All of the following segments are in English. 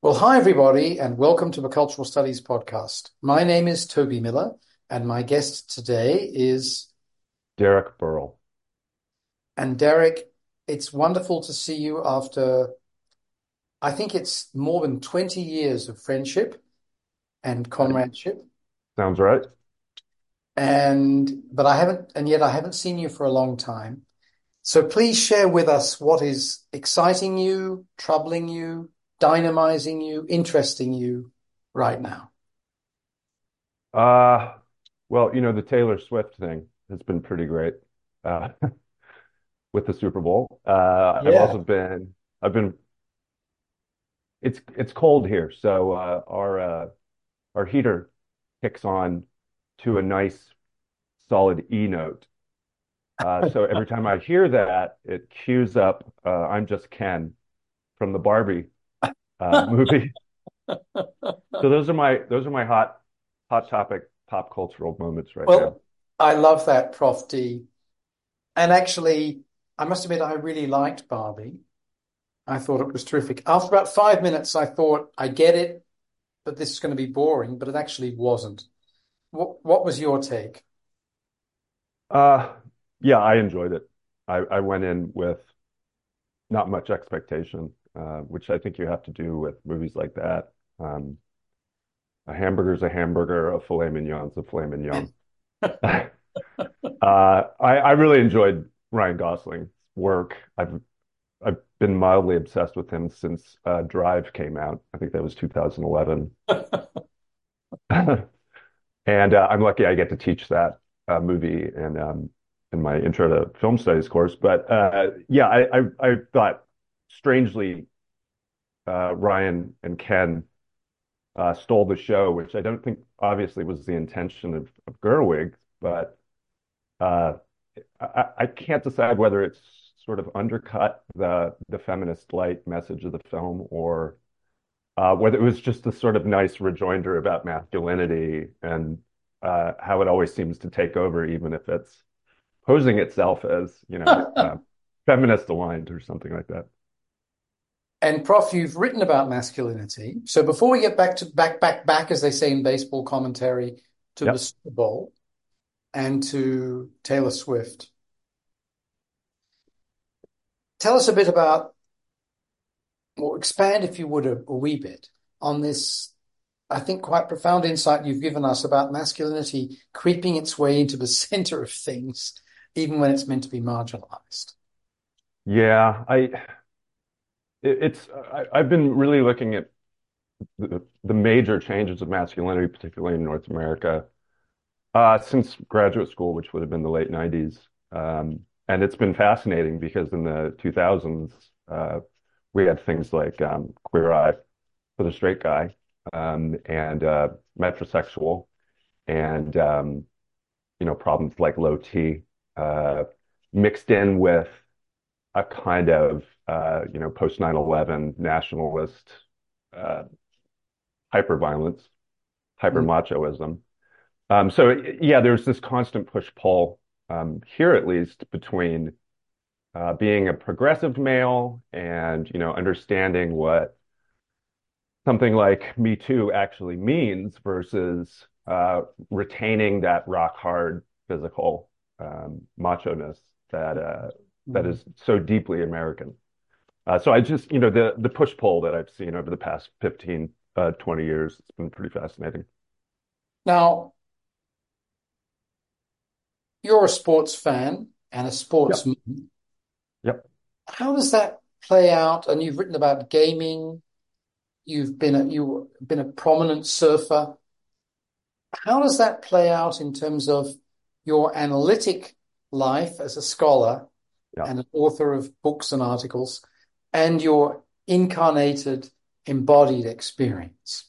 Well, hi, everybody, and welcome to the Cultural Studies Podcast. My name is Toby Miller, and my guest today is Derek Burrill. And Derek, it's wonderful to see you after, I think it's more than 20 years of friendship and comradeship. Sounds right. And but I haven't, and yet I haven't seen you for a long time. So please share with us what is exciting you, troubling you, dynamizing you, interesting you right now. Uh, well, you know, the Taylor Swift thing has been pretty great uh, with the Super Bowl. Uh, I've also been, I've been, it's it's cold here, so uh, our uh, our heater kicks on to a nice solid E note. Uh, so every time I hear that, it cues up uh, "I'm Just Ken" from the Barbie uh, movie. So those are my those are my hot hot topic pop cultural moments right now. Well, I love that, Prof D. And actually, I must admit, I really liked Barbie. I thought it was terrific. After about five minutes, I thought, I get it, but this is going to be boring, but it actually wasn't. What, what was your take? Uh, yeah, I enjoyed it. I, I went in with not much expectation, uh, which I think you have to do with movies like that. Um, a hamburger's a hamburger, a filet mignon's a filet mignon. Uh, I, I really enjoyed Ryan Gosling's work. I've I've been mildly obsessed with him since uh, Drive came out. I think that was 2011. And uh, I'm lucky I get to teach that uh, movie and um, in my intro to film studies course. But uh, yeah, I, I I thought strangely Ryan and Ken uh, stole the show, which I don't think obviously was the intention of, of Gerwig, but uh, I, I can't decide whether it's sort of undercut the the feminist light message of the film or uh, whether it was just a sort of nice rejoinder about masculinity and uh, how it always seems to take over, even if it's posing itself as, you know, uh, feminist aligned or something like that. And Prof, you've written about masculinity. So before we get back to back, back, back, as they say in baseball commentary, to the Yep. Super Bowl and to Taylor Swift, tell us a bit about, or expand, if you would, a, a wee bit on this, I think, quite profound insight you've given us about masculinity creeping its way into the center of things, even when it's meant to be marginalized. Yeah, I it's I, I've been really looking at the, the major changes of masculinity, particularly in North America, uh, since graduate school, which would have been the late 90s. Um, and it's been fascinating because in the 2000s, uh, we had things like um, Queer Eye for the straight guy um, and uh, metrosexual and um, you know problems like low T uh, mixed in with a kind of uh, you know post 9/11 nationalist uh, hyperviolence, hyper Mm. machoism. Um, so yeah, there's this constant push-pull um, here at least between uh, being a progressive male and you know understanding what something like Me Too actually means versus uh, retaining that rock hard physical um, macho-ness that uh, that Mm. so deeply American. Uh, so I just, you know, the the push-pull that I've seen over the past 15, uh, 20 years, it's been pretty fascinating. Now, you're a sports fan and a Yep. sportsman. Yep. How does that play out? And you've written about gaming. You've been a you've been a prominent surfer. How does that play out in terms of your analytic life as a scholar Yeah. and an author of books and articles, and your incarnated, embodied experience?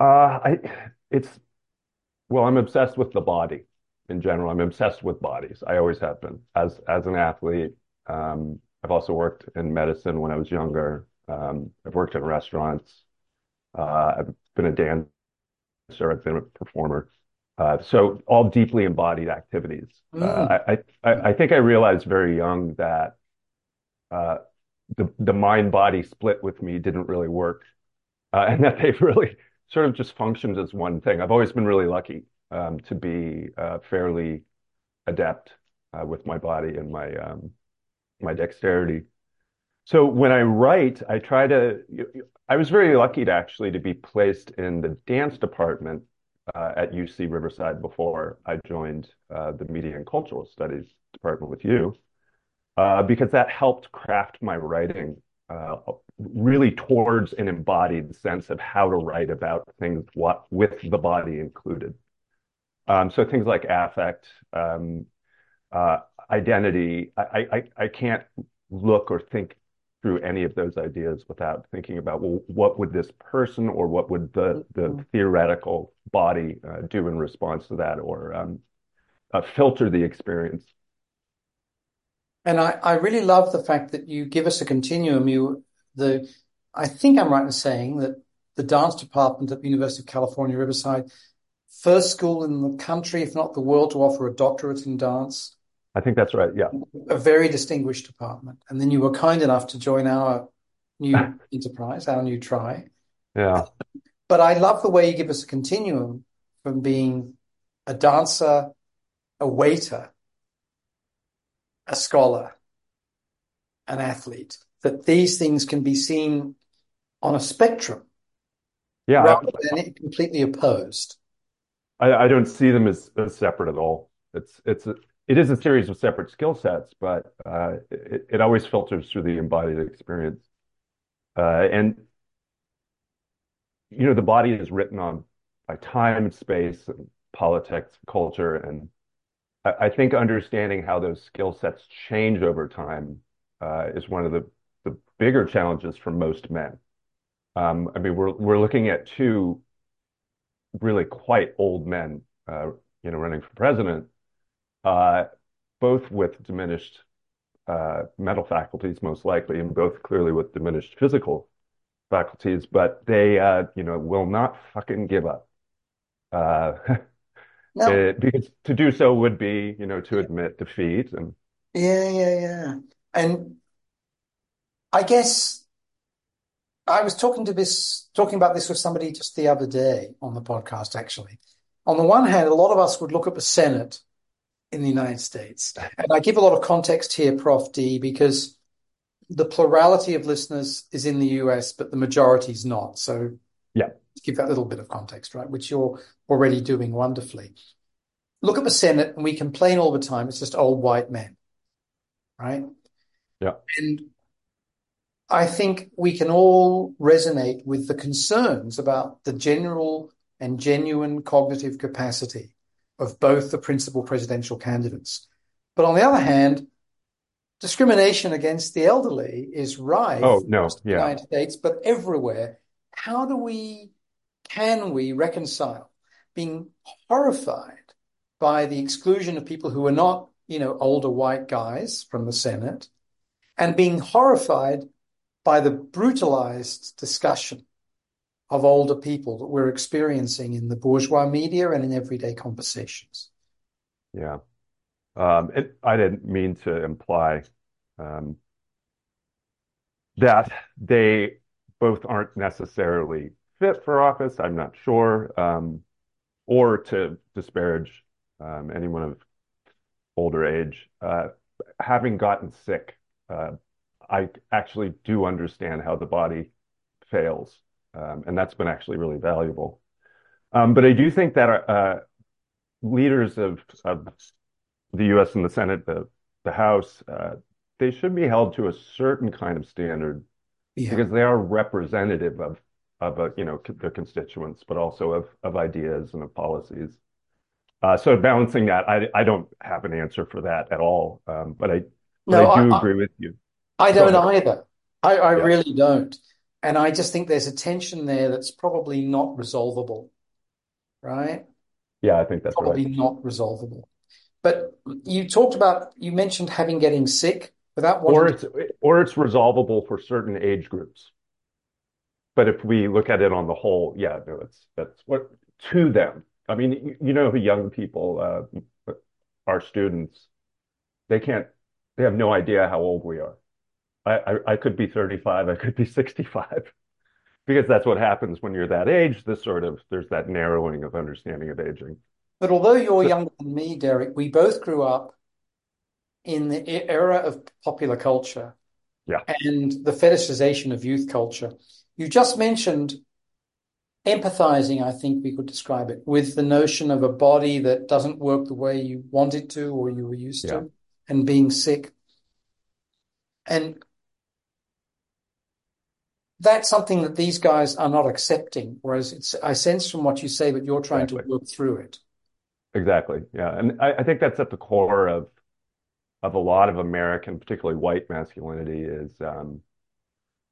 Uh, I it's well, I'm obsessed with the body in general. I'm obsessed with bodies. I always have been as as an athlete. Um, I've also worked in medicine when I was younger. Um, I've worked in restaurants. Uh, I've been a dancer. I've been a performer. Uh, so all deeply embodied activities. Mm, Uh, I, I I think I realized very young that uh, the the mind body split with me didn't really work, uh, and that they've really sort of just functioned as one thing. I've always been really lucky um, to be uh, fairly adept uh, with my body and my um, my dexterity. So when I write, I try to. I was very lucky to actually to be placed in the dance department at UC Riverside before I joined uh, the Media and Cultural Studies department with you, uh, because that helped craft my writing uh, really towards an embodied sense of how to write about things what, with the body included. Um, so things like affect, um, uh, identity, I, I, I can't look or think through any of those ideas without thinking about, well, what would this person or what would the, the mm-hmm. theoretical body uh, do in response to that or um, uh, filter the experience. And I, I really love the fact that you give us a continuum. You, the, I think I'm right in saying that the dance department at the University of California, Riverside, first school in the country, if not the world, to offer a doctorate in dance. I think that's right. Yeah. A very distinguished department. And then you were kind enough to join our new enterprise, our new try. Yeah. But I love the way you give us a continuum from being a dancer, a waiter, a scholar, an athlete, that these things can be seen on a spectrum. Yeah. Rather than completely opposed. I, I don't see them as, as separate at all. It's it's a, it is a series of separate skill sets, but uh, it, it always filters through the embodied experience. Uh, and you know, the body is written on by time, and space, and politics, culture, and I, I think understanding how those skill sets change over time uh, is one of the the bigger challenges for most men. Um, I mean, we're we're looking at two really quite old men, uh, you know, running for president, both with diminished uh, mental faculties, most likely, and both clearly with diminished physical faculties, but they, uh, you know, will not fucking give up. Uh, no. Because to do so would be, you know, to admit defeat and. Yeah, yeah, yeah. And I guess I was talking to this, talking about this with somebody just the other day on the podcast, actually. On the one hand, a lot of us would look at the Senate in the United States. And I give a lot of context here, Prof. D, because the plurality of listeners is in the US, but the majority is not. So yeah, give that little bit of context, right? Which you're already doing wonderfully. Look at the Senate, and we complain all the time. It's just old white men, right? Yeah. And I think we can all resonate with the concerns about the general and genuine cognitive capacity of both the principal presidential candidates. But on the other hand, discrimination against the elderly is rife oh, no. in the yeah. United States, but everywhere. How do we, can we reconcile being horrified by the exclusion of people who are not, you know, older white guys from the Senate and being horrified by the brutalized discussion of older people that we're experiencing in the bourgeois media and in everyday conversations? Yeah. Um, it, I didn't mean to imply um, that they both aren't necessarily fit for office. I'm not sure, um, or to disparage um, anyone of older age. Uh, having gotten sick, uh, I actually do understand how the body fails, and that's been actually really valuable. Um, but I do think that uh, leaders of, of the U.S. and the Senate, the the House, uh, they should be held to a certain kind of standard because they are representative of of a, you know their constituents, but also of of ideas and of policies. Uh, so balancing that, I I don't have an answer for that at all. Um, but I but no, I do agree with you. I don't either. I, really don't, and I just think there's a tension there that's probably not resolvable, right? Yeah, I think that's probably right. not resolvable. But you talked about you mentioned having getting sick without or it's to... or it's resolvable for certain age groups. But if we look at it on the whole, yeah, no, it's that's what to them. I mean, you, you know, young people, uh, our students, they can't, they have no idea how old we are. I, I, I could be 35, I could be 65, because that's what happens when you're that age. This sort of there's that narrowing of understanding of aging. But although you're younger than me, Derek, we both grew up in the era of popular culture Yeah. and the fetishization of youth culture. You just mentioned empathizing, I think we could describe it, with the notion of a body that doesn't work the way you want it to or you were used Yeah. to, and being sick. And that's something that these guys are not accepting, whereas it's, I sense from what you say that you're trying to work through it. Exactly. Yeah. And I, I think that's at the core of of a lot of American, particularly white masculinity is um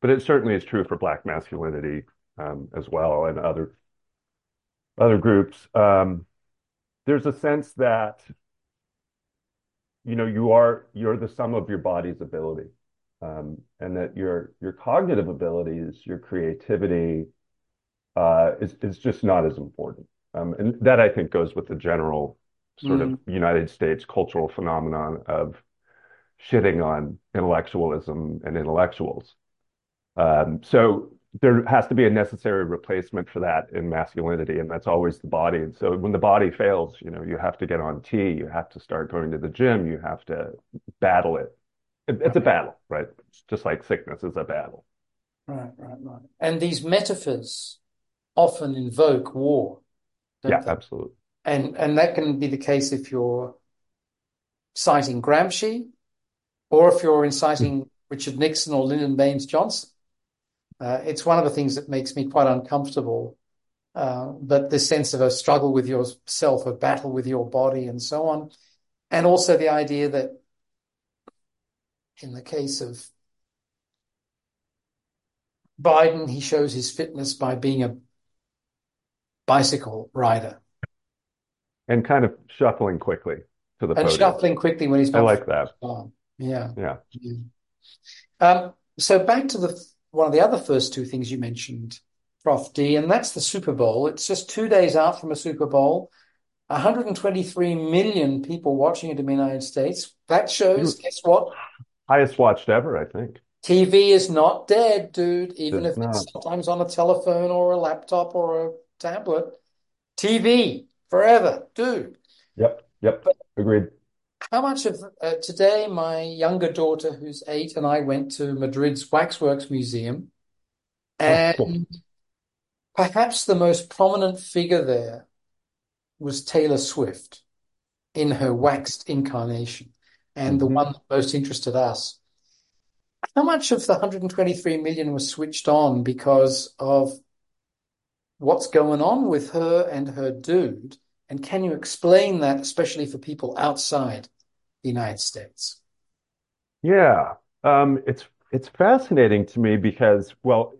but it certainly is true for black masculinity um as well and other other groups. Um there's a sense that you know you are you're the sum of your body's ability. Um and that your your cognitive abilities, your creativity uh is is just not as important. Um, and that I think goes with the general sort of Mm, United States cultural phenomenon of shitting on intellectualism and intellectuals. Um, so there has to be a necessary replacement for that in masculinity, and that's always the body. And so when the body fails, you know, you have to get on T, you have to start going to the gym, you have to battle it. It- It's a battle, right? Just like sickness is a battle. right, right, right. And these metaphors often invoke war, Yeah, they? absolutely. And and that can be the case if you're citing Gramsci or if you're inciting Richard Nixon or Lyndon Baines Johnson. Uh, it's one of the things that makes me quite uncomfortable. Uh, but this sense of a struggle with yourself, a battle with your body, and so on. And also the idea that in the case of Biden, he shows his fitness by being a bicycle rider And kind of shuffling quickly to the and podium. shuffling quickly when he's I like that. on. Yeah. Yeah. Yeah. Um, so back to the one of the other first two things you mentioned, Prof. D, and that's the Super Bowl. It's just two days out from a Super Bowl. 123 million people watching it in the United States. That shows, guess what? Highest watched ever, I think. TV is not dead, dude, even It's if it's not. sometimes on a telephone or a laptop or a tablet. TV forever, dude. Yep. Yep. Agreed. How much of uh, today, my younger daughter, who's eight, and I went to Madrid's Waxworks Museum, Oh, cool. and perhaps the most prominent figure there was Taylor Swift in her waxed incarnation, and the hmm one that most interested us. How much of the 123 million was switched on because of what's going on with her and her dude? And can you explain that, especially for people outside the United States? Yeah. Um, it's it's fascinating to me because, well,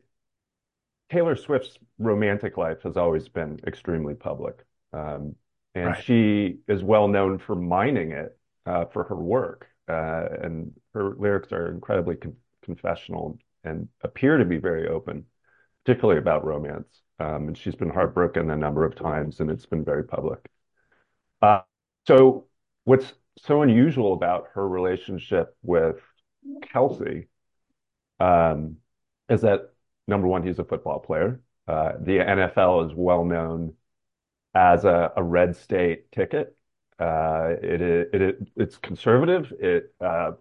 Taylor Swift's romantic life has always been extremely public. Um, and Right. she is well known for mining it uh, for her work. Uh, and her lyrics are incredibly con confessional and appear to be very open, particularly about romance. Um, and she's been heartbroken a number of times, and it's been very public. Uh, so what's so unusual about her relationship with Kelce um, is that number one, he's a football player. Uh, the NFL is well known as a, a red state ticket. Uh, it, it, it it's conservative. It uh,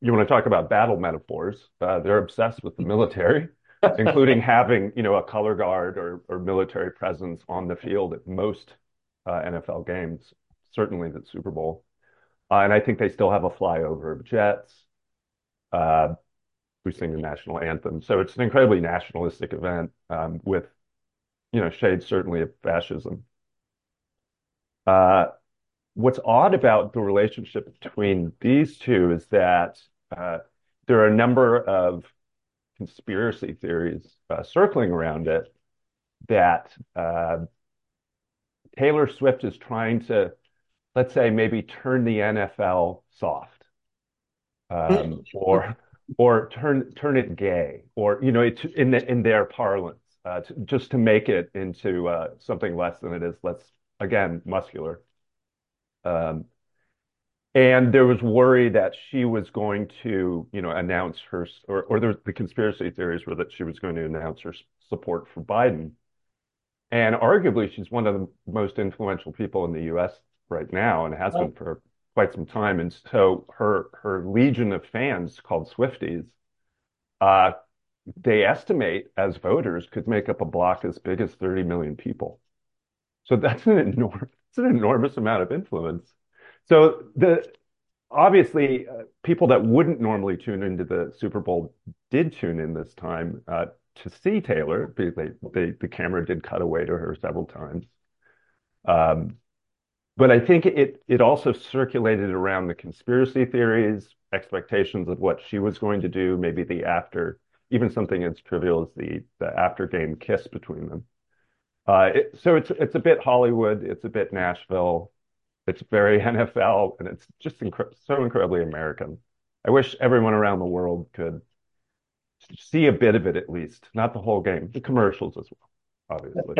you want to talk about battle metaphors? Uh, they're obsessed with the military, including having you know a color guard or or military presence on the field at most uh, NFL games, certainly the Super Bowl. Uh, and I think they still have a flyover of jets. Uh, we sing the national anthem, so it's an incredibly nationalistic event um, with you know shades certainly of fascism. Uh, what's odd about the relationship between these two is that uh, there are a number of conspiracy theories uh, circling around it that uh, Taylor Swift is trying to, let's say, maybe turn the NFL soft, um, or or turn turn it gay, or you know, it, in the, in their parlance, uh, to, just to make it into uh, something less than it is. Let's again muscular. Um, and there was worry that she was going to, you know, announce her, or, or there, the conspiracy theories were that she was going to announce her support for Biden. And arguably, she's one of the most influential people in the U.S. right now, and has been for quite some time. And so her her legion of fans called Swifties, uh, they estimate as voters could make up a block as big as 30 million people. So that's an enormous, it's an enormous amount of influence. So the obviously uh, people that wouldn't normally tune into the Super Bowl did tune in this time uh, to see Taylor because they, they, the camera did cut away to her several times. Um, but I think it it also circulated around the conspiracy theories, expectations of what she was going to do, maybe the after, even something as trivial as the the after game kiss between them. Uh, it, so it's it's a bit Hollywood, it's a bit Nashville, it's very NFL, and it's just incre- so incredibly American. I wish everyone around the world could see a bit of it at least, not the whole game, the commercials as well, obviously.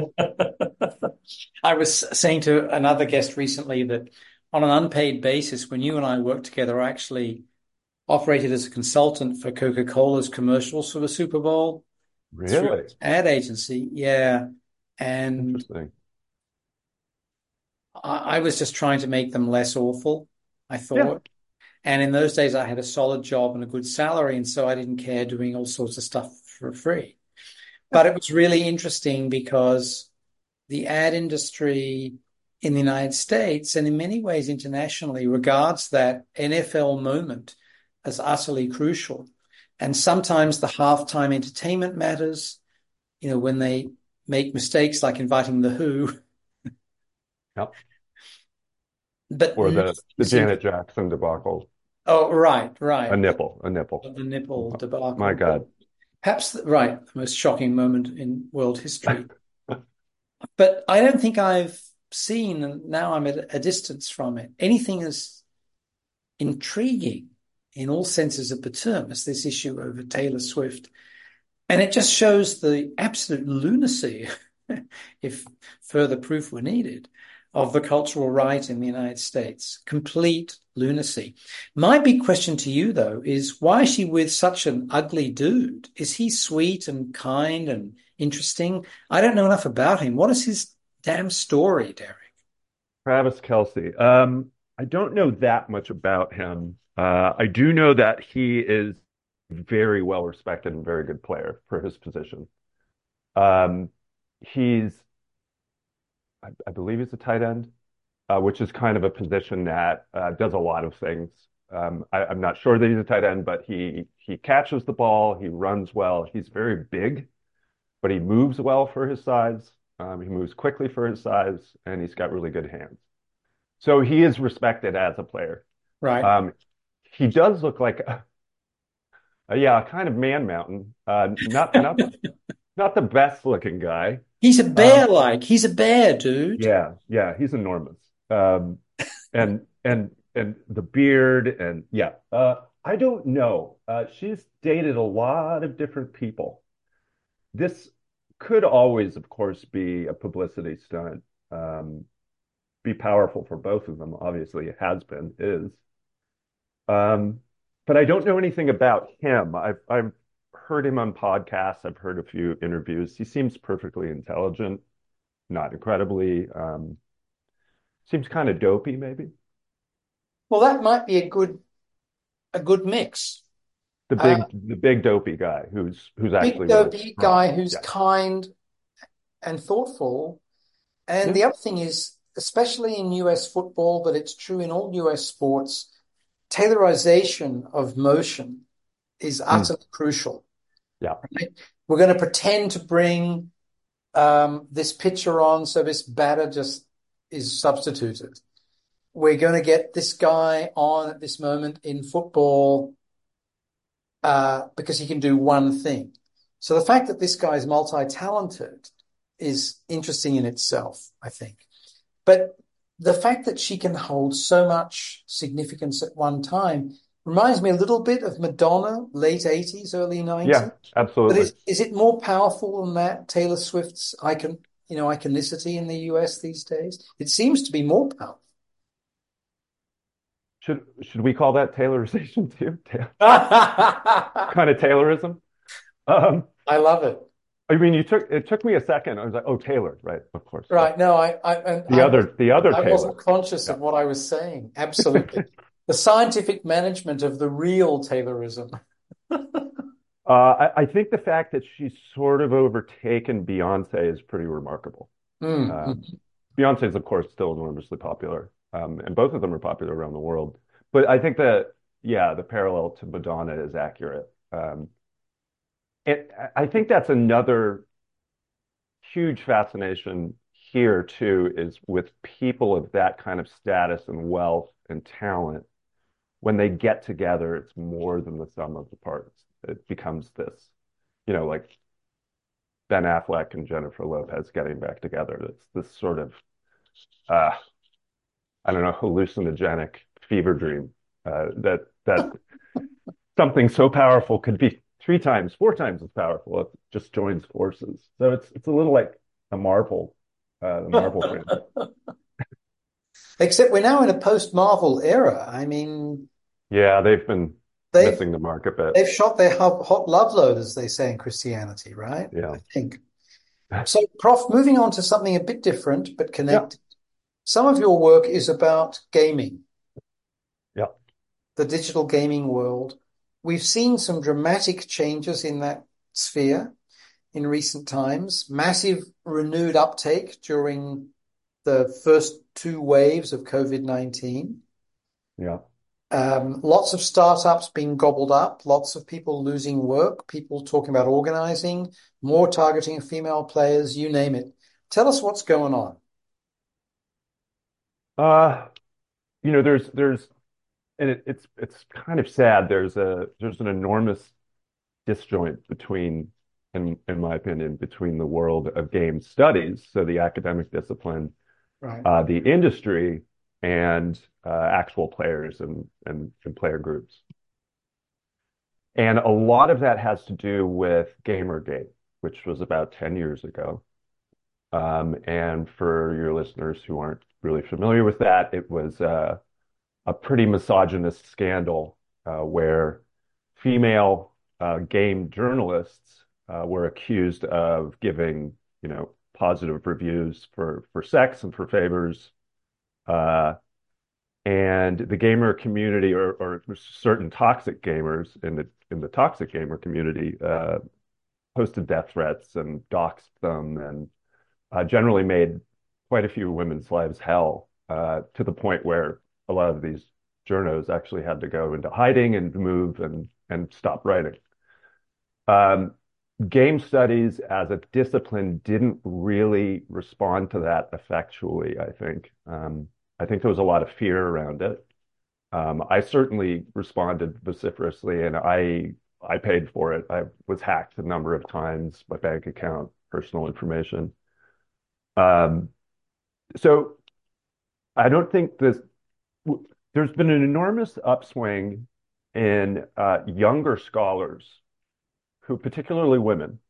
I was saying to another guest recently that on an unpaid basis, when you and I worked together, I actually operated as a consultant for Coca-Cola's commercials for the Super Bowl. Really? Ad agency, yeah. And Interesting. I, I was just trying to make them less awful, I thought. Yeah. And in those days, I had a solid job and a good salary, and so I didn't care doing all sorts of stuff for free. But it was really interesting because the ad industry in the United States and in many ways internationally regards that NFL moment as utterly crucial. And sometimes the halftime entertainment matters, you know, when they make mistakes like inviting the Who Yep. But Or the, the Janet Jackson debacle. Oh, right, right. A nipple, a nipple. The nipple debacle. My God. Perhaps, right, the most shocking moment in world history. but I don't think I've seen, and now I'm at a distance from it, anything as intriguing in all senses of the term as this issue over Taylor Swift. And it just shows the absolute lunacy, if further proof were needed, of the cultural right in the United States. Complete lunacy. My big question to you, though, is why is she with such an ugly dude? Is he sweet and kind and interesting? I don't know enough about him. What is his damn story, Derek? Travis Kelce. Um, I don't know that much about him. Uh, I do know that he is very well respected and very good player for his position. Um, he's I, I believe he's a tight end, uh, which is kind of a position that uh, does a lot of things. Um, I, I'm not sure that he's a tight end, but he he catches the ball, he runs well, he's very big, but he moves well for his size. Um, he moves quickly for his size, and he's got really good hands. So he is respected as a player. Right. Um, he does look like a, a yeah, kind of man mountain. Uh, not not not the best looking guy. He's a bear like. Um, he's a bear, dude. Yeah, yeah, he's enormous. Um, and and and the beard and yeah. Uh, I don't know. Uh, she's dated a lot of different people. This could always, of course, be a publicity stunt. Um, be powerful for both of them. Obviously, it has been, is. Um, but I don't know anything about him. I've I've heard him on podcasts. I've heard a few interviews. He seems perfectly intelligent, not incredibly. Um, seems kind of dopey, maybe. Well, that might be a good a good mix. The big uh, the big dopey guy who's who's actually big dopey guy who's yeah. kind and thoughtful. And yeah. the other thing is, especially in US football, but it's true in all US sports, Taylorization of motion is hmm. utterly mm. crucial. Yeah. Right? We're going to pretend to bring um, this pitcher on so this batter just is substituted. We're going to get this guy on at this moment in football uh, because he can do one thing. So the fact that this guy is multi-talented is interesting in itself, I think. But the fact that she can hold so much significance at one time Reminds me a little bit of Madonna, late 80s, early 90s. Yeah, absolutely. But is, is it more powerful than that, Taylor Swift's icon, you know, iconicity in the US these days? It seems to be more powerful. Should should we call that Taylorization too? Kind of Taylorism? Um, I love it. I mean, you took it took me a second. I was like, oh, Taylor, right? Of course. Right. No, I, I, and The I, other the other I Taylor. wasn't conscious Yeah. of what I was saying. Absolutely. The scientific management of the real Taylorism. Uh, I, I think the fact that she's sort of overtaken Beyonce is pretty remarkable. Mm, Um. Beyonce is, of course, still enormously popular, um, and both of them are popular around the world. But I think that, yeah, the parallel to Madonna is accurate. Um, and I I think that's another huge fascination here too, is with people of that kind of status and wealth and talent. When they get together, it's more than the sum of the parts. It becomes this, you know, like Ben Affleck and Jennifer Lopez getting back together. It's this sort of, uh, I don't know, hallucinogenic fever dream uh, that that something so powerful could be three times, four times as powerful it just joins forces. So it's it's a little like a Marvel, uh, the Marvel franchise. Except we're now in a post-Marvel era. I mean, Yeah, they've been they've missing the mark a bit. they've shot their hot, hot love load, as they say in Christianity, right? Yeah. I think. So, Prof, moving on to something a bit different but Yeah. connected. Some of your work is about gaming, Yeah. the digital gaming world. We've seen some dramatic changes in that sphere in recent times, massive renewed uptake during the first two waves of COVID-19. Yeah. Um, lots of startups being gobbled up, lots of people losing work, people talking about organizing, more targeting of female players, you name it. Tell us what's going on. Uh, you know, there's there's and it, it's it's kind of sad. There's a there's an enormous disjoint between, in in my opinion, between the world of game studies, so the academic discipline, Right. uh, the industry, and uh, actual players and, and and player groups. And a lot of that has to do with Gamergate, which was about 10 years ago. Um, and for your listeners who aren't really familiar with that, it was uh, a pretty misogynist scandal uh, where female uh, game journalists uh, were accused of giving, you know, positive reviews for for sex and for favors. Uh, and the gamer community, or, or certain toxic gamers in the in the toxic gamer community, uh, posted death threats and doxed them, and uh, generally made quite a few women's lives hell, to the point where a lot of these journos actually had to go into hiding and move and and stop writing. Um, game studies as a discipline didn't really respond to that effectually, I think. Um, I think there was a lot of fear around it. Um, I certainly responded vociferously, and I I paid for it. I was hacked a number of times, my bank account, personal information. Um, so I don't think this. There's been an enormous upswing in uh, younger scholars who, particularly women,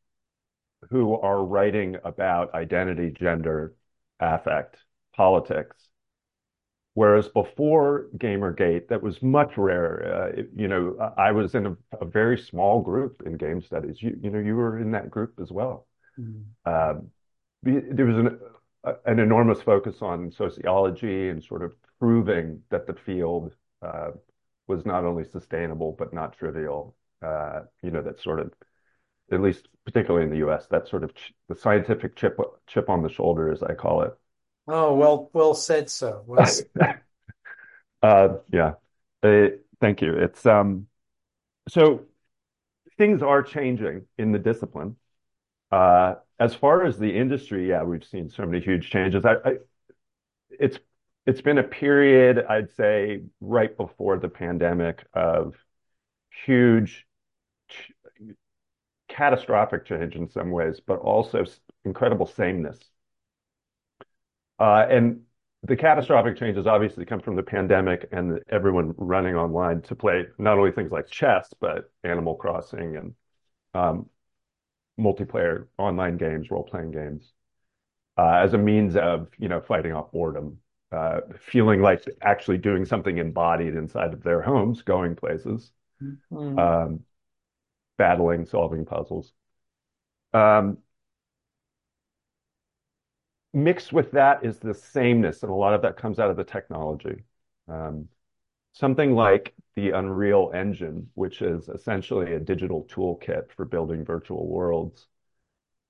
who are writing about identity, gender, affect, politics. Whereas before Gamergate, that was much rarer. Uh, you know, I was in a, a, very small group in game studies. You, you know, you were in that group as well. Mm. Um, there was an, an enormous focus on sociology and sort of proving that the field uh, was not only sustainable but not trivial. Uh, you know, that sort of, at least particularly in the U.S., that sort of ch- the scientific chip chip on the shoulder, as I call it. Oh, well, well said, sir. Well said. uh, yeah, thank you. It's um, so things are changing in the discipline. Uh, as far as the industry, yeah, we've seen so many huge changes. I, I, it's it's been a period, I'd say, right before the pandemic of huge, catastrophic change in some ways, but also incredible sameness. Uh, and the catastrophic changes obviously come from the pandemic and everyone running online to play not only things like chess, but Animal Crossing and um, multiplayer online games, role-playing games, uh, as a means of, you know, fighting off boredom uh, feeling like actually doing something embodied inside of their homes, going places, mm-hmm. um, battling, solving puzzles. Um, mixed with that is the sameness, and a lot of that comes out of the technology. Um, something like the Unreal Engine, which is essentially a digital toolkit for building virtual worlds.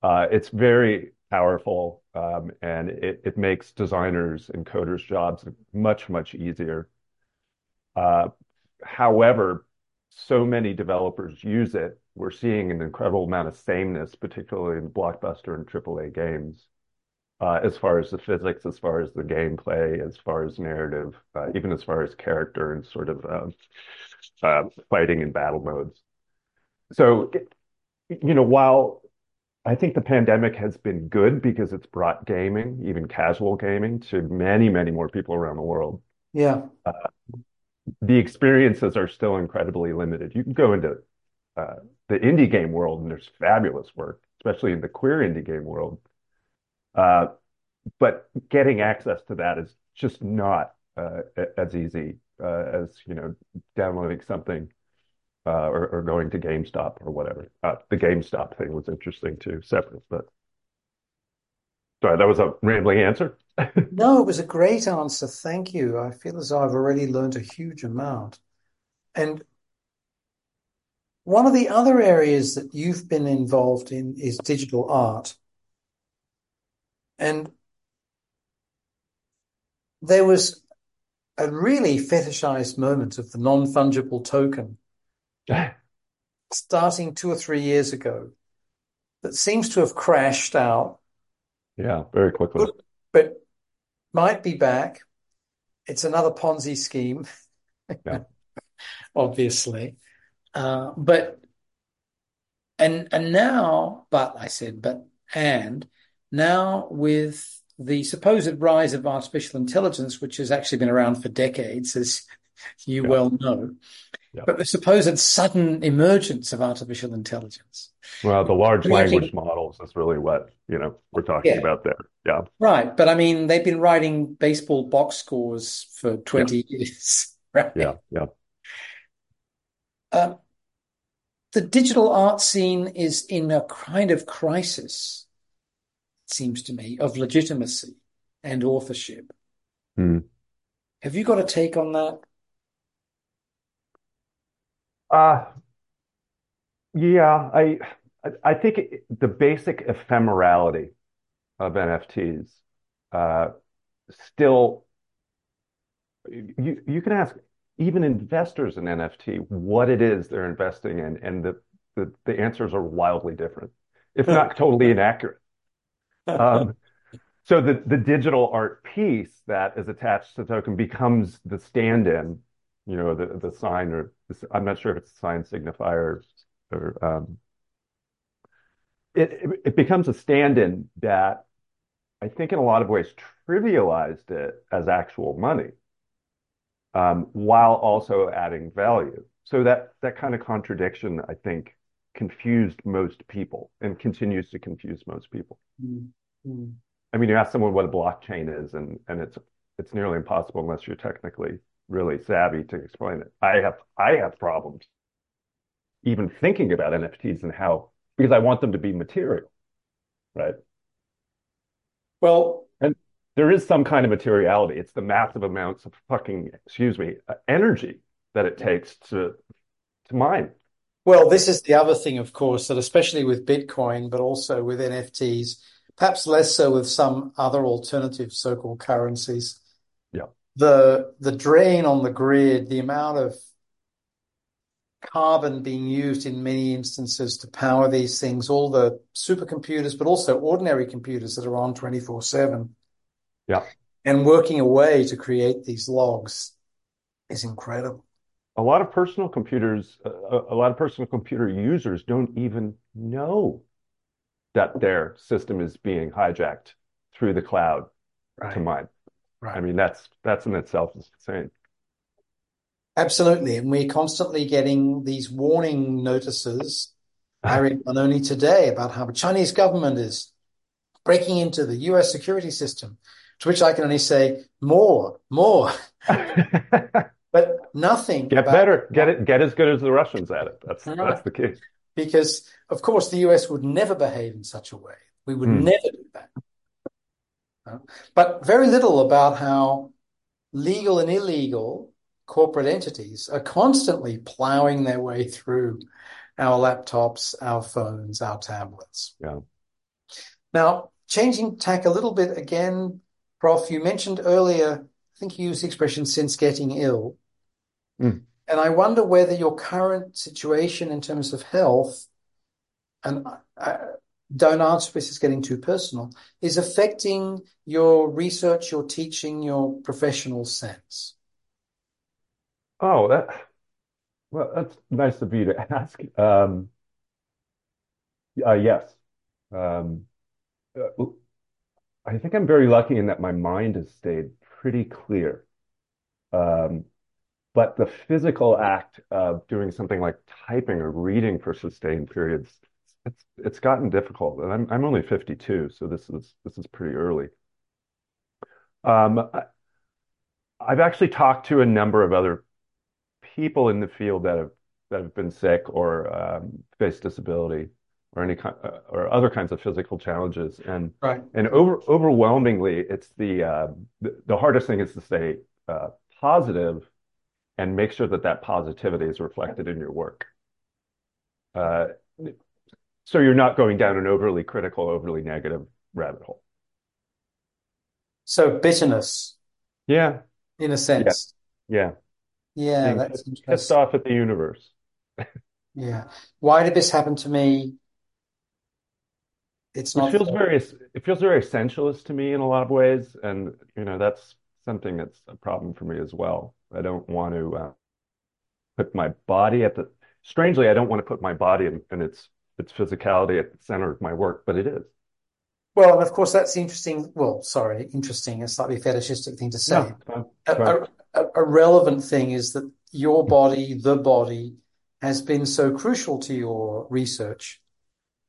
Uh, it's very powerful, and it, makes designers and coders' jobs much, much easier. Uh, however, so many developers use it. We're seeing an incredible amount of sameness, particularly in blockbuster and AAA games uh, as far as the physics, as far as the gameplay, as far as narrative, uh, even as far as character and sort of um, fighting and battle modes. So, you know, while I think the pandemic has been good because it's brought gaming, even casual gaming, to many, many more people around the world. Yeah. Uh, the experiences are still incredibly limited. You can go into uh, the indie game world and there's fabulous work, especially in the queer indie game world uh, but getting access to that is just not uh, as easy uh, as you know downloading something Uh, or, or going to GameStop or whatever. Uh, the GameStop thing was interesting too, separate, but sorry, that was a rambling answer. no, it was a great answer. Thank you. I feel as though I've already learned a huge amount. And one of the other areas that you've been involved in is digital art. And there was a really fetishized moment of the non-fungible token starting two or three years ago that seems to have crashed out. Yeah, very quickly. But, might be back. It's another Ponzi scheme, yeah. obviously. Uh, but and and now, but I said, but and now, with the supposed rise of artificial intelligence, which has actually been around for decades, as you yeah. well know, yeah. but the supposed sudden emergence of artificial intelligence. Well, the large language models is really what you know we're talking yeah. about there. Yeah, right. But I mean, they've been writing baseball box scores for twenty years. Right? Yeah, yeah. Um, the digital art scene is in a kind of crisis it seems to me, of legitimacy and authorship. Mm. Have you got a take on that? Uh yeah, I I think it, the basic ephemerality of NFTs uh, still you you can ask even investors in NFT what it is they're investing in, and the the, the answers are wildly different, if not totally inaccurate. Um, so the, the digital art piece that is attached to the token becomes the stand-in, you know, the, the sign or I'm not sure if it's a sign signifier or, um, it, it becomes a stand-in that I think in a lot of ways trivialized it as actual money, um, while also adding value. So that that kind of contradiction, I think, confused most people and continues to confuse most people. Mm-hmm. I mean, you ask someone what a blockchain is, and and it's it's nearly impossible unless you're technically really savvy to explain it. I have I have problems even thinking about NFTs and how because I want them to be material, right? Well, and there is some kind of materiality. It's the massive amounts of fucking excuse me energy that it takes to to mine well, this is the other thing, of course, that especially with Bitcoin, but also with NFTs, perhaps less so with some other alternative so-called currencies. The the drain on the grid, the amount of carbon being used in many instances to power these things, all the supercomputers, but also ordinary computers that are on 24/7. Yeah. And working away to create these logs is incredible a lot of personal computers, a, a lot of personal computer users don't even know that their system is being hijacked through the cloud right. to mine. Right. I mean, that's that's in itself insane. Absolutely, and we're constantly getting these warning notices. I read one only today about how the Chinese government is breaking into the U.S. security system To which I can only say, more, more. But nothing Get about better. Get it. Get as good as the Russians at it. That's Right. that's the key. because, of course, the US would never behave in such a way. We would Hmm. never do that. Uh, But very little about how legal and illegal corporate entities are constantly plowing their way through our laptops, our phones, our tablets. Yeah. Now, changing tack a little bit again, Prof, you mentioned earlier, I think you used the expression since getting ill. Mm. And I wonder whether your current situation in terms of health, and I, don't answer this is getting too personal, is affecting your research, your teaching, your professional sense. Oh, that well, that's nice of you to ask. Um, uh, yes. Um, uh, I think I'm very lucky in that my mind has stayed pretty clear. Um, but the physical act of doing something like typing or reading for sustained periods, it's it's gotten difficult. And I'm I'm only 52, so this is this is pretty early. Um, I, I've actually talked to a number of other people in the field that have that have been sick or um, faced disability or any kind uh, or other kinds of physical challenges, and Right. and over overwhelmingly, it's the uh, the, the hardest thing is to stay uh, positive and make sure that that positivity is reflected in your work. Uh, so you're not going down an overly critical, overly negative rabbit hole. So bitterness, Yeah, in a sense. yeah. Yeah, Being that's pissed interesting. off at the universe. Yeah. Why did this happen to me? It's not feels fair. very it feels very essentialist to me in a lot of ways, and you know that's something that's a problem for me as well. I don't want to uh, put my body at the strangely, I don't want to put my body in, and its its physicality at the center of my work, but it is. Well, and of course, that's interesting. Well, sorry, interesting, a slightly fetishistic thing to say. No. A, a, a relevant thing is that your body, the body, has been so crucial to your research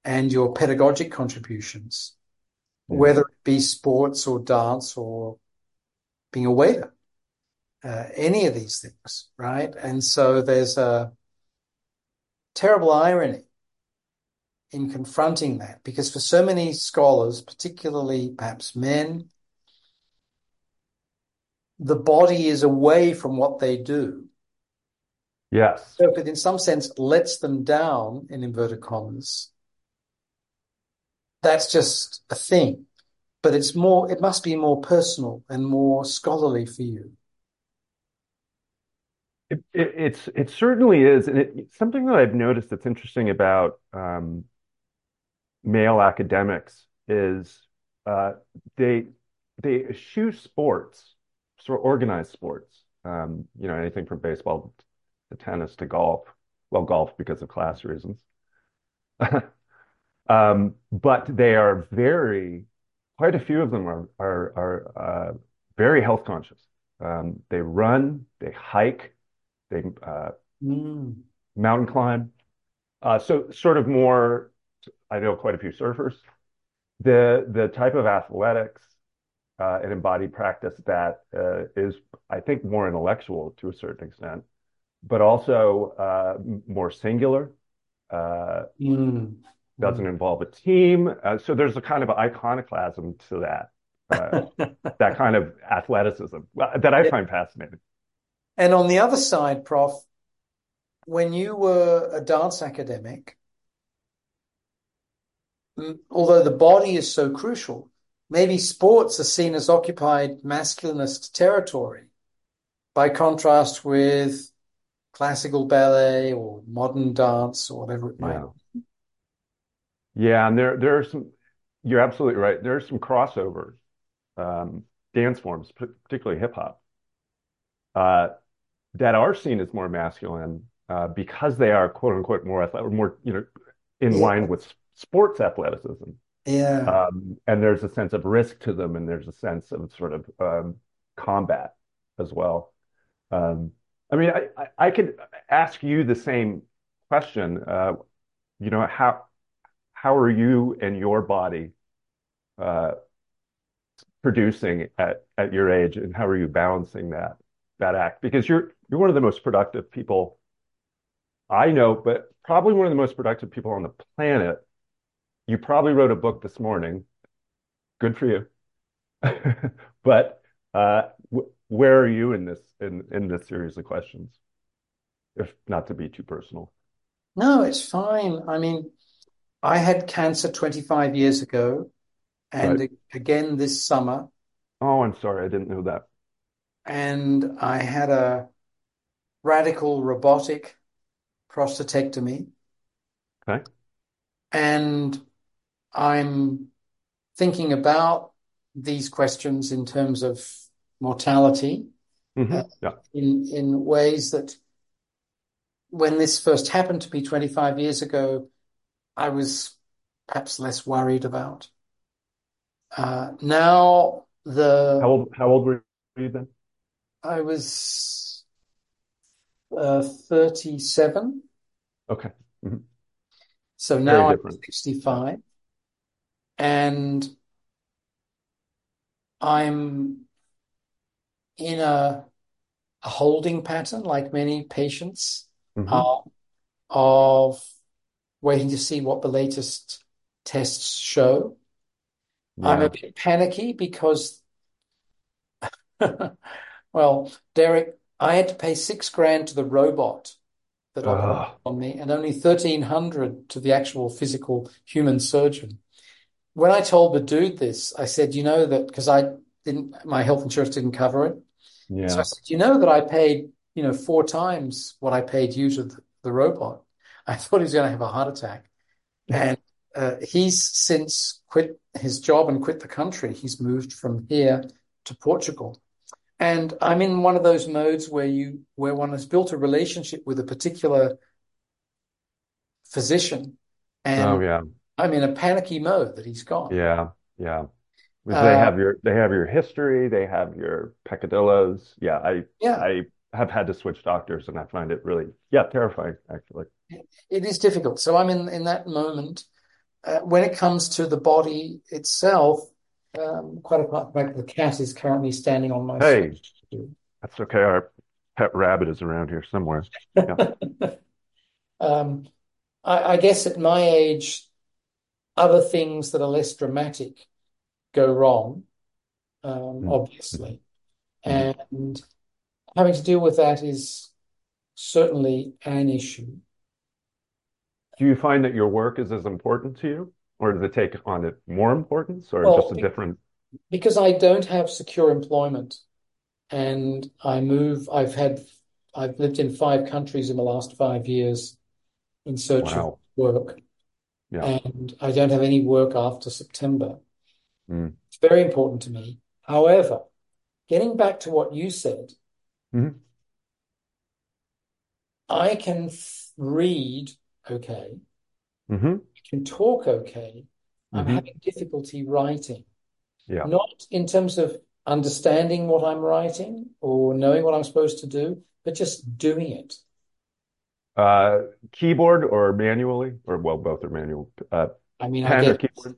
and your pedagogic contributions, Yeah. whether it be sports or dance or being a waiter, uh, any of these things, right? And so there's a terrible irony in confronting that because for so many scholars, particularly perhaps men, the body is away from what they do. Yes. So if it in some sense lets them down, in inverted commas, that's just a thing. But it's more, it must be more personal and more scholarly for you. It, it, it's it certainly is, and it, something that I've noticed that's interesting about um, male academics is uh, they they eschew sports, sort of organized sports. Um, you know, anything from baseball to tennis to golf. Well, golf because of class reasons. Um, but they are very, quite a few of them are are are uh, very health conscious. Um, they run, they hike, they uh, Mm. mountain climb. Uh, so sort of more, I know quite a few surfers. The the type of athletics uh, and embodied practice that uh, is, I think, more intellectual to a certain extent, but also uh, more singular. Uh, Mm. doesn't involve a team. Uh, so there's a kind of iconoclasm to that, uh, that kind of athleticism that I find fascinating. And on the other side, Prof, when you were a dance academic, although the body is so crucial, maybe sports are seen as occupied masculinist territory by contrast with classical ballet or modern dance or whatever it might Yeah. Yeah, and there there are some. You're absolutely right. There are some crossovers, um, dance forms, particularly hip hop, uh, that are seen as more masculine uh, because they are quote unquote more athletic, more you know, in Yeah. line with sports athleticism. Yeah. Um, and there's a sense of risk to them, and there's a sense of sort of um, combat as well. Um, I mean, I, I, I could ask you the same question. Uh, you know, how how are you and your body uh, producing at at your age, and how are you balancing that that act? Because you're you're one of the most productive people I know, but probably one of the most productive people on the planet. You probably wrote a book this morning. Good for you. But uh, w where are you in this in in this series of questions? If not to be too personal. No, it's fine. I mean, I had cancer 25 years ago, Right. and again this summer, Oh, I'm sorry, I didn't know that. and I had a radical robotic prostatectomy, Okay. and I'm thinking about these questions in terms of mortality, hmm uh, Yeah. in in ways that when this first happened to me 25 years ago, I was perhaps less worried about. Uh, now How old how old were you then? I was uh, 37, Okay. hmm so now I'm 65, and I'm in a, a holding pattern, like many patients hmm are, of waiting to see what the latest tests show. I'm a bit panicky because, well, Derek, I had to pay six grand to the robot that operated on me and only 1300 to the actual physical human surgeon. When I told the dude this, I said, you know that because I didn't, my health insurance didn't cover it. Yeah. So I said, you know that I paid, you know, four times what I paid you to the, the robot. I thought he was going to have a heart attack. And uh, he's since quit his job and quit the country. He's moved from here to Portugal. And I'm in one of those modes where you where one has built a relationship with a particular physician, and Oh yeah. I'm in a panicky mode that he's gone. Yeah. Yeah. Because they Uh, have your they have your history, they have your peccadillos. Yeah, I yeah, I have had to switch doctors and I find it really yeah, terrifying actually. it is difficult. So I'm in in that moment. Uh, when it comes to the body itself, um, quite apart from the fact that the cat is currently standing on my Hey, that's okay. Our pet rabbit is around here somewhere. Yeah. Um, I, I guess at my age, other things that are less dramatic go wrong, um, Mm. obviously. Mhm. And having to deal with that is certainly an issue. Do you find that your work is as important to you, or does it take on it more importance, or just a different? because I don't have secure employment and I move, I've had, I've lived in five countries in the last five years in search of work, Yeah. and I don't have any work after September. Mm. It's very important to me. However, getting back to what you said, Mhm. I can f read okay, hmm I can talk okay. I'm hmm having difficulty writing, Yeah. not in terms of understanding what I'm writing or knowing what I'm supposed to do, but just doing it. Uh, keyboard or manually, or well, both are manual. Uh, I mean, I pen or guess keyboard?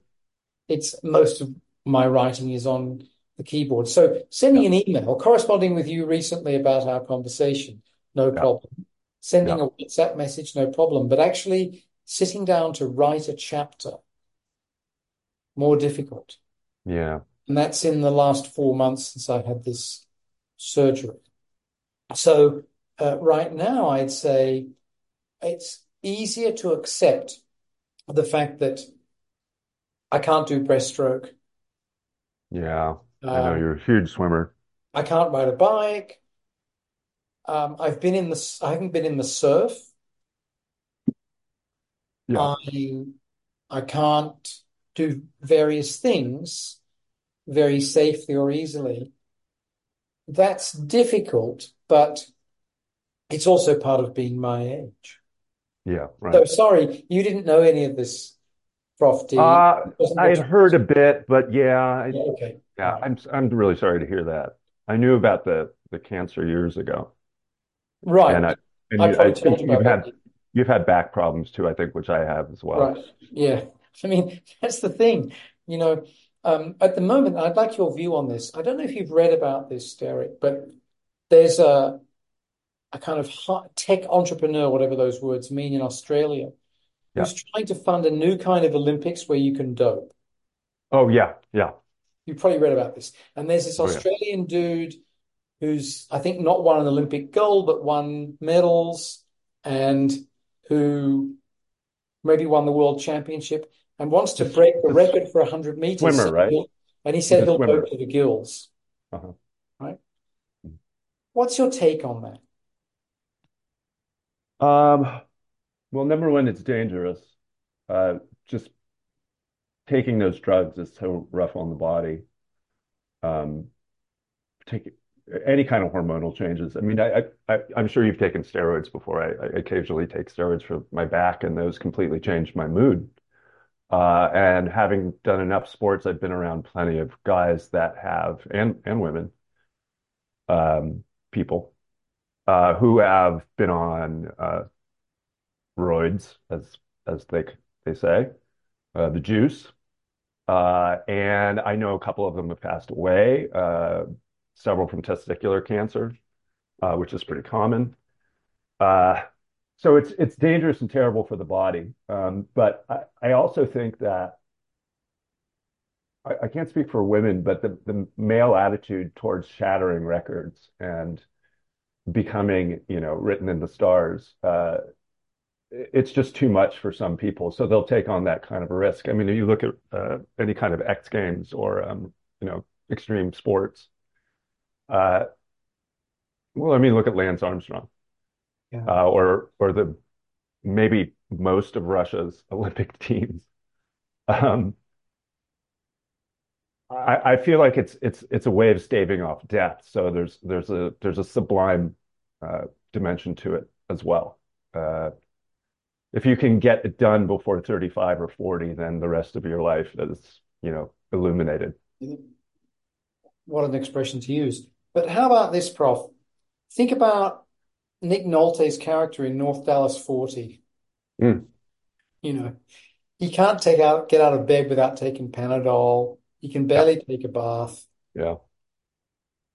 it's most of my writing is on the keyboard. So sending Yeah. an email, corresponding with you recently about our conversation, no Yeah. problem. Sending Yeah. a WhatsApp message, no problem. But actually sitting down to write a chapter, more difficult. Yeah. And that's in the last four months since I had this surgery. So uh, right now, I'd say it's easier to accept the fact that I can't do breaststroke. Yeah. I know Um, you're a huge swimmer. I can't ride a bike. Um, I've been in the, I haven't been in the surf. Yeah. I, I can't do various things very safely or easily. That's difficult, but it's also part of being my age. Yeah. Right. So sorry, you didn't know any of this, Prof. D. Uh, I had heard a bit, but yeah, I, Yeah, okay. yeah. I'm I'm really sorry to hear that. I knew about the the cancer years ago, Right. and I and I you, I think you you've had that. you've had back problems too, I think, which I have as well. Right. Yeah. I mean, that's the thing. You know, Um, at the moment, I'd like your view on this. I don't know if you've read about this, Derek, but there's a a kind of tech entrepreneur, whatever those words mean in Australia, Yeah. who's trying to fund a new kind of Olympics where you can dope. Oh yeah, yeah. You probably read about this. And there's this Oh yeah. Australian dude who's, I think, not won an Olympic gold, but won medals and who maybe won the world championship and wants to break the record for 100 meters. swimmer, right? and he said he'll go to the gills, Uh-huh. right? What's your take on that? Um, well, number one, it's dangerous. Uh, just taking those drugs is so rough on the body. Um, take any kind of hormonal changes. I mean, I, I, I'm sure you've taken steroids before. I, I occasionally take steroids for my back, and those completely changed my mood. Uh, and having done enough sports, I've been around plenty of guys that have, and and women, um, people, uh, who have been on uh, roids, as as they they say, uh, the juice. Uh, and I know a couple of them have passed away, uh, several from testicular cancer, uh, which is pretty common. So it's it's dangerous and terrible for the body. Um, but I, I also think that I, I can't speak for women, but the, the male attitude towards shattering records and becoming, you know, written in the stars, uh, it's just too much for some people. So they'll take on that kind of a risk. I mean, if you look at uh, any kind of X Games or um, you know, extreme sports, uh, well, I mean, look at Lance Armstrong, Yeah. uh, or or the maybe most of Russia's Olympic teams. Um, I, I feel like it's it's it's a way of staving off death. So there's there's a there's a sublime uh, dimension to it as well. Uh, if you can get it done before 35 or 40, then the rest of your life is, you know, illuminated. What an expression to use. But how about this, Prof? Think about Nick Nolte's character in North Dallas 40. Mm, You know, he can't take out get out of bed without taking Panadol. He can barely take a bath. yeah,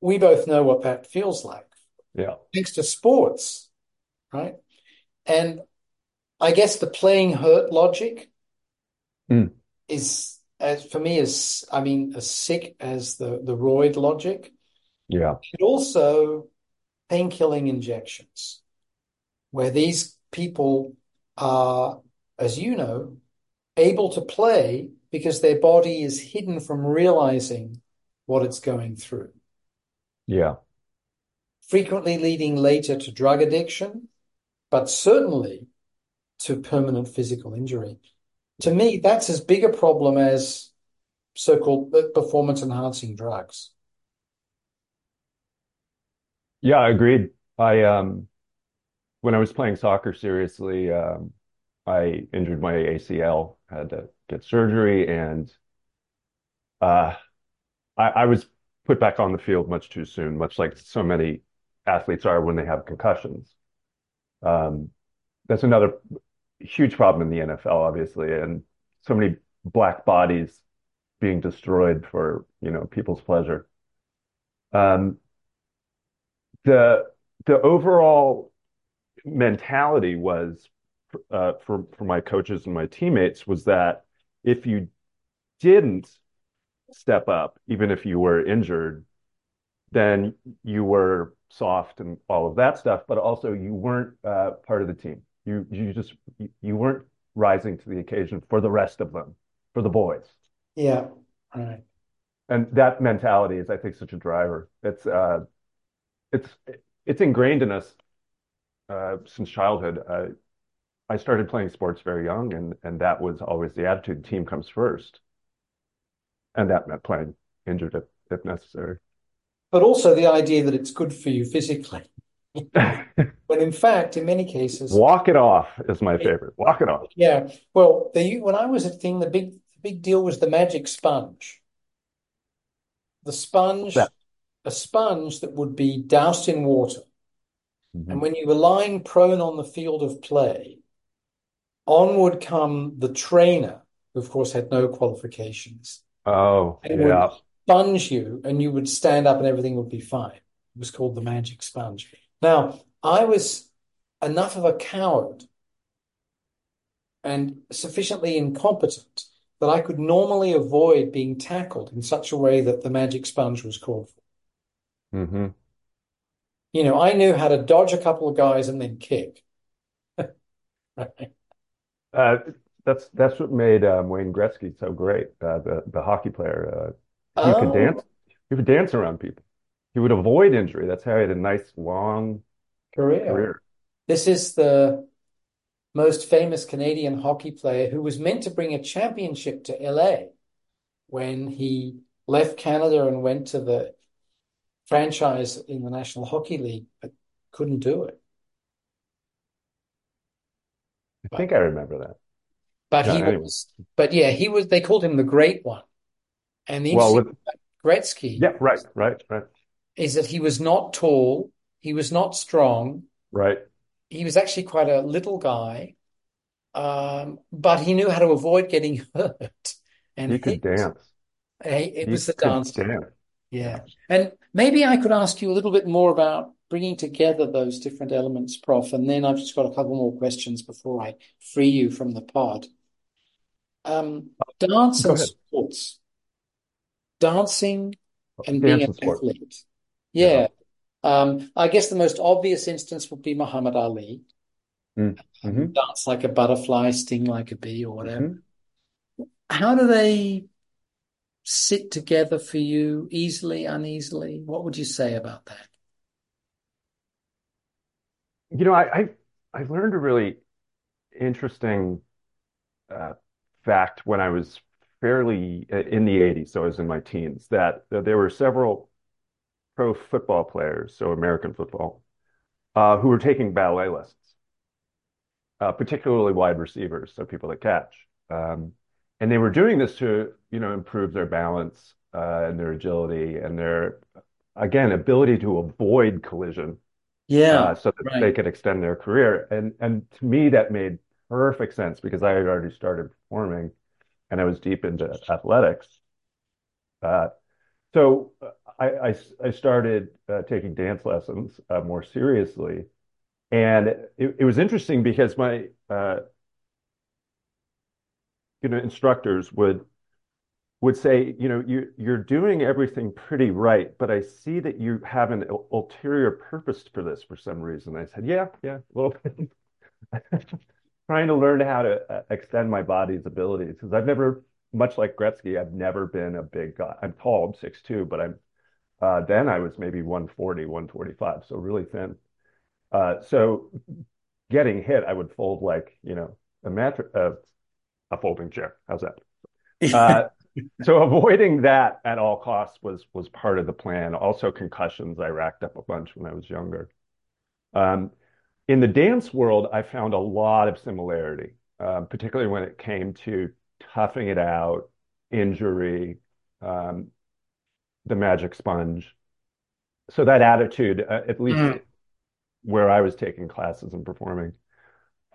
We both know what that feels like, yeah, thanks to sports, right? And I guess the playing hurt logic mm, is, as for me, as I mean, as sick as the the roid logic, yeah, but also pain-killing injections, where these people are, as you know, able to play because their body is hidden from realizing what it's going through, yeah, frequently leading later to drug addiction, but certainly to permanent physical injury. To me, that's as big a problem as so-called performance enhancing drugs. yeah. I agreed. I um, when I was playing soccer seriously, um, I injured my ACL, had to get surgery, and uh, I, I was put back on the field much too soon, much like so many athletes are when they have concussions. Um, that's another huge problem in the NFL, obviously, and so many black bodies being destroyed for, you know, people's pleasure. Um, the the overall mentality was uh, for for my coaches and my teammates was that if you didn't step up, even if you were injured, then you were soft and all of that stuff, but also you weren't uh, part of the team. You you just you weren't rising to the occasion for the rest of them, for the boys. Yeah, right. And that mentality is, I think, such a driver. It's uh, it's it's ingrained in us uh, since childhood. I started playing sports very young, and and that was always the attitude. Team comes first, and that meant playing injured if, if necessary. But also the idea that it's good for you physically. but in fact, in many cases, Walk it off is my favorite. Walk it off. yeah. Well, the when I was a thing, the big the big deal was the magic sponge. The sponge, That. a sponge that would be doused in water. And Mhm. when you were lying prone on the field of play, on would come the trainer, who of course had no qualifications, Oh, and it would yeah. sponge you, and you would stand up and everything would be fine. It was called the magic sponge. Now, I was enough of a coward and sufficiently incompetent that I could normally avoid being tackled in such a way that the magic sponge was called for. hmm You know, I knew how to dodge a couple of guys and then kick. Right. Uh, that's that's what made um, Wayne Gretzky so great. Uh, the the hockey player. Uh, he could dance. Oh, He could dance around people. He would avoid injury. That's how he had a nice long career. career. This is the most famous Canadian hockey player who was meant to bring a championship to LA when he left Canada and went to the franchise in the National Hockey League, but couldn't do it. I think I remember that. but Yeah. he Anyway. was but yeah, he was they called him the Great One. And the Well, interesting with Gretzky yeah, right, right, right, is that he was not tall, he was not strong, right. he was actually quite a little guy, um, but he knew how to avoid getting hurt and He could hit. dance. It He was the dance. Yeah. And maybe I could ask you a little bit more about bringing together those different elements, Prof. And then I've just got a couple more questions before I free you from the pod. Um, dance and sports, dancing and being Dance an and sport. athlete. Yeah. Yeah. Um, I guess the most obvious instance would be Muhammad Ali. Mm. hmm Dance like a butterfly, sting like a bee, or whatever. hmm How do they sit together for you easily, uneasily? What would you say about that? You know, I, I I learned a really interesting uh, fact when I was fairly uh, in the 80s, so I was in my teens, that, there were several pro football players, so American football, uh, who were taking ballet lessons, uh, particularly wide receivers, so people that catch. Um, and they were doing this to, you know, improve their balance uh, and their agility and their, again, ability to avoid collision Yeah, uh, so that they could extend their career. And and to me, that made perfect sense because I had already started performing and I was deep into athletics. Uh, so I, I, I started uh, taking dance lessons uh, more seriously. And it, it was interesting because my uh, you know instructors would would say, you know, you you're doing everything pretty right, but I see that you have an ulterior purpose for this for some reason. I said, yeah, yeah, a little bit. Trying to learn how to uh, extend my body's abilities because I've never, much like Gretzky, I've never been a big guy. I'm tall, I'm six two, but I'm uh, then I was maybe 140, 145, so really thin. Uh, so getting hit, I would fold like, you know, a mattress, uh, a folding chair. How's that? Uh, so avoiding that at all costs was was part of the plan. Also concussions, I racked up a bunch when I was younger. Um, in the dance world, I found a lot of similarity, um, particularly when it came to toughing it out, injury, um, the magic sponge. So that attitude, uh, at least Mm, where I was taking classes and performing,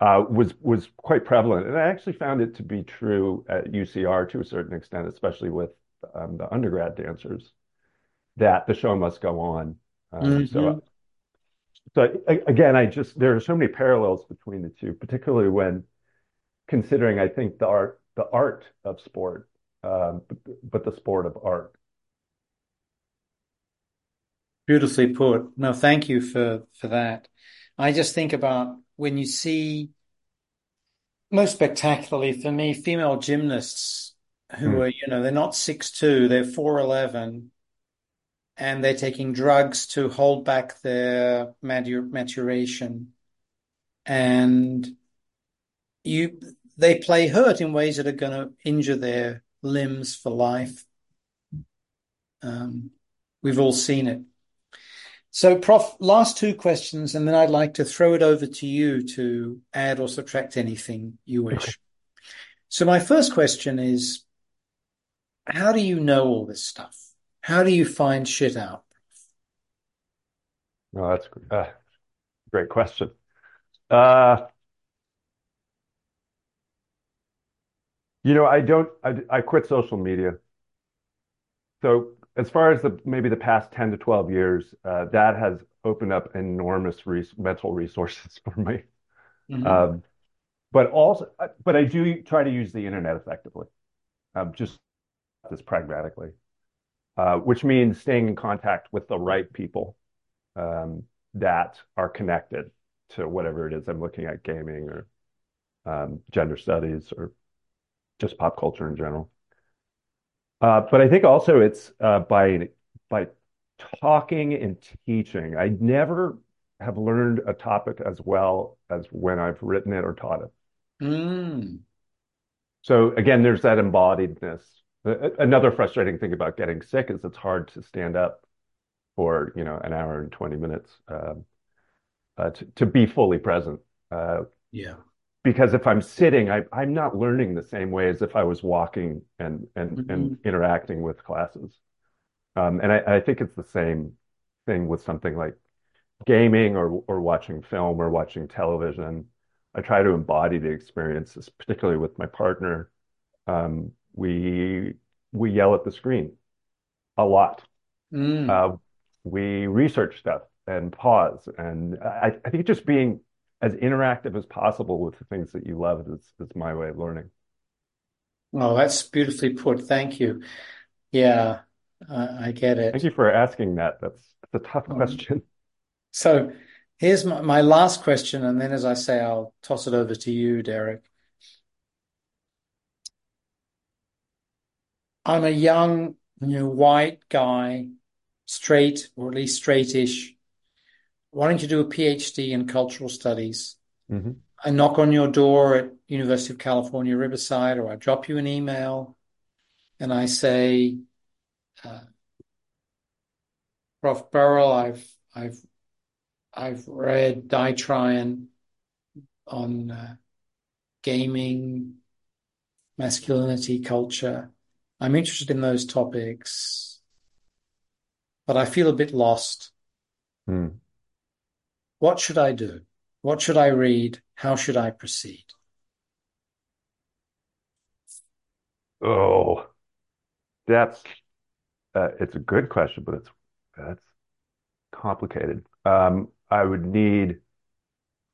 uh, was was quite prevalent. And I actually found it to be true at UCR to a certain extent, especially with um, the undergrad dancers, that the show must go on. So, mhm. so a- again, I just there are so many parallels between the two, particularly when considering, I think, the art the art of sport, um, but, but the sport of art. Beautifully put. No, thank you for for that. I just think about when you see most spectacularly for me, female gymnasts who Mm, are, you know, they're not six two, they're 4'11, and they're taking drugs to hold back their matu maturation. And you they play hurt in ways that are going to injure their limbs for life. Um, we've all seen it. So, Prof, last two questions, and then I'd like to throw it over to you to add or subtract anything you okay. wish. So, my first question is, how do you know all this stuff? How do you find shit out? No, that's a great question. Uh, you know, I don't. I, I quit social media so as far as the maybe the past 10 to 12 years, uh, that has opened up enormous res mental resources for me. hmm Um, but also, but I do try to use the internet effectively, um, just this pragmatically, uh, which means staying in contact with the right people um, that are connected to whatever it is I'm looking at, gaming or um, gender studies or just pop culture in general. Uh, but I think also it's uh, by by talking and teaching. I never have learned a topic as well as when I've written it or taught it. Mm. So again, there's that embodiedness. Another frustrating thing about getting sick is it's hard to stand up for, you know, an hour and 20 minutes uh, uh, to, to be fully present. Uh, Yeah. Because if I'm sitting, I, I'm not learning the same way as if I was walking and and and hmm interacting with classes. Um, and I, I think it's the same thing with something like gaming or or watching film or watching television. I try to embody the experiences, particularly with my partner. Um, we we yell at the screen a lot. Mm. Uh, we research stuff and pause, and I, I think just being as interactive as possible with the things that you love That's, is my way of learning. Oh, that's beautifully put. Thank you. Yeah, I, I get it. Thank you for asking that. That's that's a tough Um, question. so here's my, my last question, and then as I say, I'll toss it over to you, Derek. I'm a young, you know, white guy, straight, or at least straightish, wanting to do a PhD in cultural studies. hmm I knock on your door at University of California, Riverside, or I drop you an email and I say, uh, Prof. Burrill, I've I've I've read Die Tryin' on uh, gaming, masculinity, culture. I'm interested in those topics, but I feel a bit lost. Mm. What should I do? What should I read? How should I proceed? Oh, that's uh, it's a good question, but it's that's complicated. Um, I would need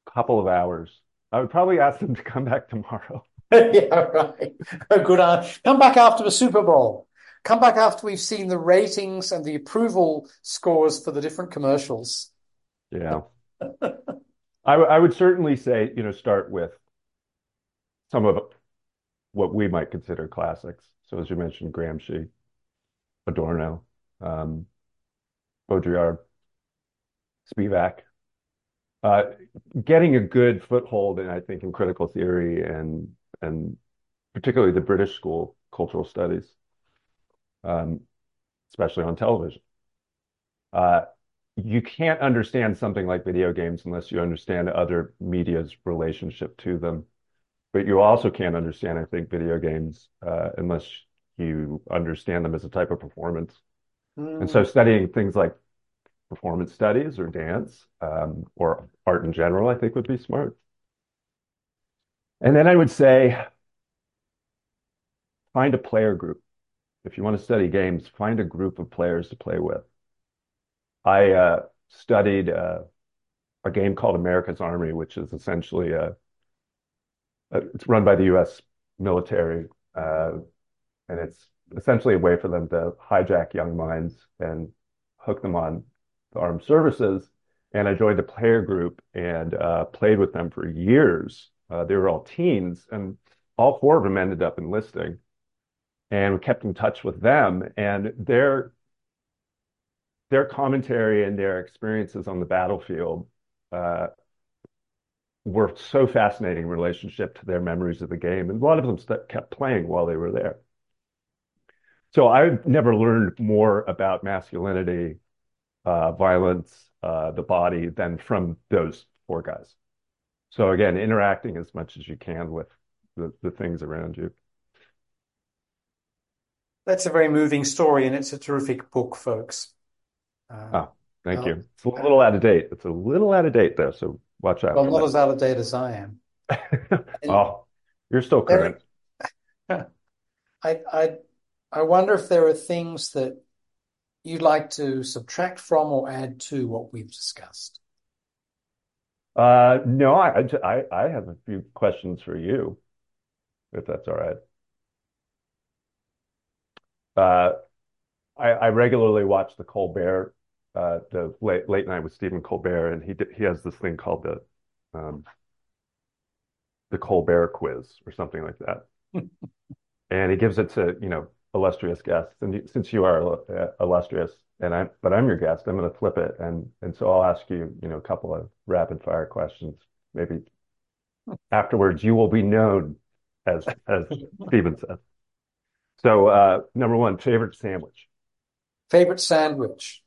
a couple of hours. I would probably ask them to come back tomorrow. Yeah, right. A good answer. Come back after the Super Bowl. Come back after we've seen the ratings and the approval scores for the different commercials. Yeah. I, I would certainly say, you know, start with some of what we might consider classics. So as you mentioned, Gramsci, Adorno, um, Baudrillard, Spivak, uh, getting a good foothold and I think, in critical theory and and particularly the British school cultural studies, um, especially on television. Uh, you can't understand something like video games unless you understand other media's relationship to them. But you also can't understand, I think, video games uh, unless you understand them as a type of performance. And so Mm, studying things like performance studies or dance um, or art in general, I think would be smart. And then I would say find a player group. If you want to study games, find a group of players to play with. I uh, studied uh, a game called America's Army, which is essentially a, a it's run by the U.S. military, uh, and it's essentially a way for them to hijack young minds and hook them on the armed services. And I joined a player group and uh, played with them for years. Uh, they were all teens, and all four of them ended up enlisting. And we kept in touch with them, and their their commentary and their experiences on the battlefield uh, were so fascinating in relationship to their memories of the game. And a lot of them st kept playing while they were there. So I've never learned more about masculinity, uh, violence, uh, the body than from those four guys. So again, interacting as much as you can with the, the things around you. that's a very moving story, and it's a terrific book, folks. Uh, Oh, thank you. It's a little out of date. It's a little out of date though, so watch out well, not that. as out of date as I am. Oh, you're still current. I, I, I wonder if there are things that you'd like to subtract from or add to what we've discussed. Uh, no, I, I, I have a few questions for you, if that's all right. Uh, I, I regularly watch the Colbert, uh, the late late night with Stephen Colbert, and he he has this thing called the um, the Colbert quiz or something like that. and he gives it to, you know, illustrious guests. And you, since you are uh, illustrious, and I, but I'm your guest, I'm going to flip it, and and so I'll ask you, you know, a couple of rapid fire questions. Maybe afterwards, you will be known as as Stephen says. So, uh, number one, favorite sandwich. Favorite sandwich.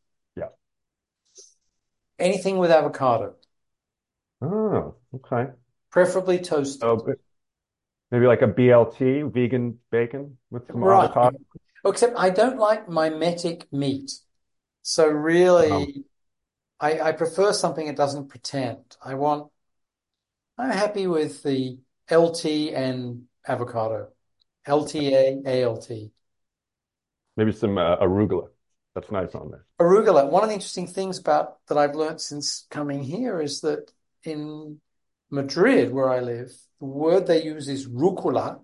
Anything with avocado. Oh, okay. Preferably toasted. Oh, maybe like a BLT, vegan bacon with some Right. avocado. Except I don't like mimetic meat. So really, Oh, I, I prefer something that doesn't pretend. I want, I'm happy with the LT and avocado. LTA, ALT. maybe some uh, arugula. That's nice on there. Arugula. One of the interesting things about that I've learned since coming here is that in Madrid, where I live, the word they use is rucola.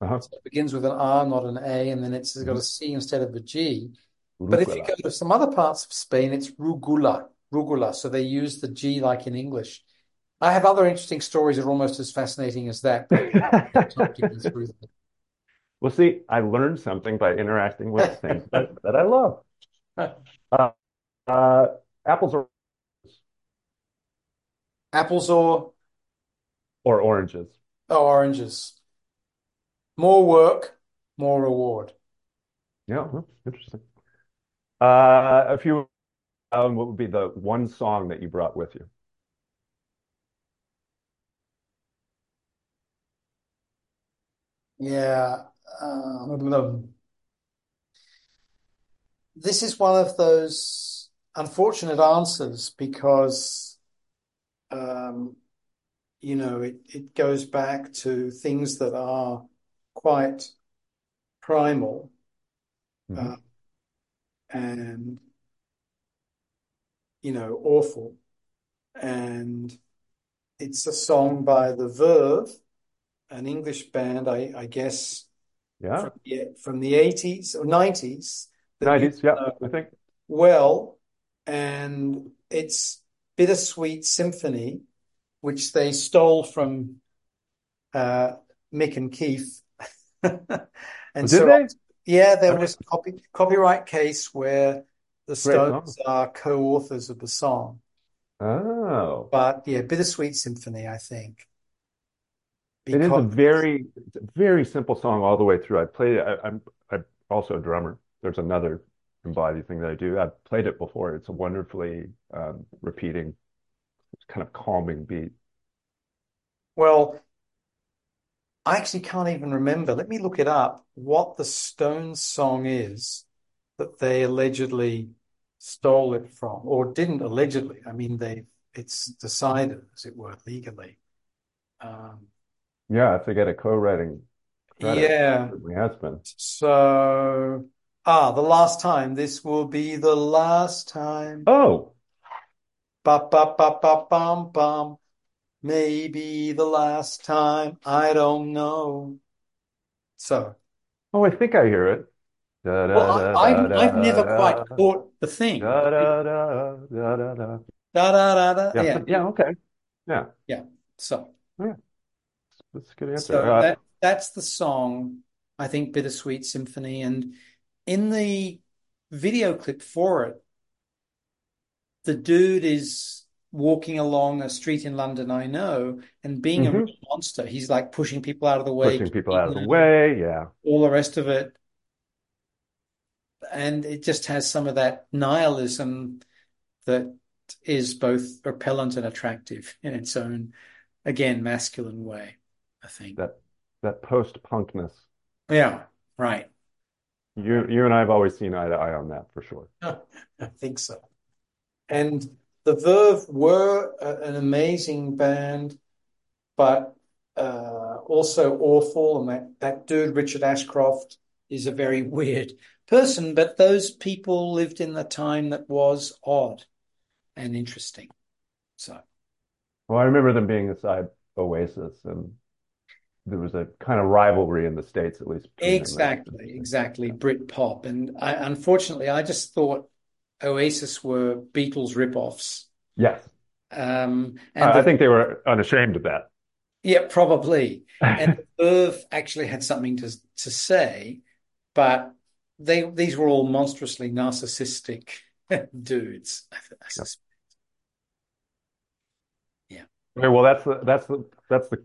Uh-huh. So it begins with an R, not an A, and then it's got a C instead of a G. But if you go to some other parts of Spain, it's rugula, rugula. So they use the G like in English. I have other interesting stories that are almost as fascinating as that, but I'm not getting through Well, see, I learned something by interacting with things that, that I love. Uh, uh, apples or, Apples or, or oranges. or oranges. More work, more reward. Yeah, interesting. Uh, a few, um, what would be the one song that you brought with you? Yeah. Um, this is one of those unfortunate answers because, um, you know, it, it goes back to things that are quite primal Mhm. uh, and, you know, awful. And it's a song by The Verve, an English band, I, I guess, Yeah, from the, from the 80s or 90s 90s. Yeah, I think. well. And it's Bittersweet Symphony, which they stole from uh, Mick and Keith. And Did so, they? yeah, there Okay, was a copy, copyright case where the. Stones are co-authors of the song. Oh, But yeah, Bittersweet Symphony, I think, it is a because very, very simple song all the way through. I played it. I, I'm, I'm also a drummer. There's another embodied thing that I do. I've played it before. It's a wonderfully um, repeating, kind of calming beat. well, I actually can't even remember. Let me look it up. What the Stones song is that they allegedly stole it from, or didn't allegedly. I mean, they it's decided, as it were, legally. Um, Yeah, if they get a co-writing credit, yeah. certainly has been. So, ah, the last time. This will be the last time. Oh, Ba ba ba ba bum bum. Maybe the last time. I don't know. So, oh, I think I hear it. Da da well, I, da I've never quite caught the thing. da da da da da da. Da da da Yeah, yeah, okay. Yeah, yeah. So, yeah, that's a good answer. so Uh, that that's the song. I think Bittersweet Symphony, and in the video clip for it, the dude is walking along a street in London, I know, and being a mhm. real monster. He's like pushing people out of the way, Pushing people out of the way. Yeah, all the rest of it. And it just has some of that nihilism that is both repellent and attractive in its own, again, masculine way, I think. that that post-punkness. Yeah, right. You you and I have always seen eye to eye on that for sure. I think so. And the Verve were a- an amazing band, but uh, also awful. And that, that dude, Richard Ashcroft, is a very weird person, but those people lived in the time that was odd and interesting. So, well, I remember them being inside Oasis, and there was a kind of rivalry in the states, at least. Exactly, exactly, Brit pop, and I, unfortunately, I just thought Oasis were Beatles ripoffs. Yes, um, and I, the, I think they were unashamed of that. Yeah, probably. and Verve actually had something to to say, but they these were all monstrously narcissistic dudes. I, I suspect. Yeah. Okay, well, that's the that's the that's the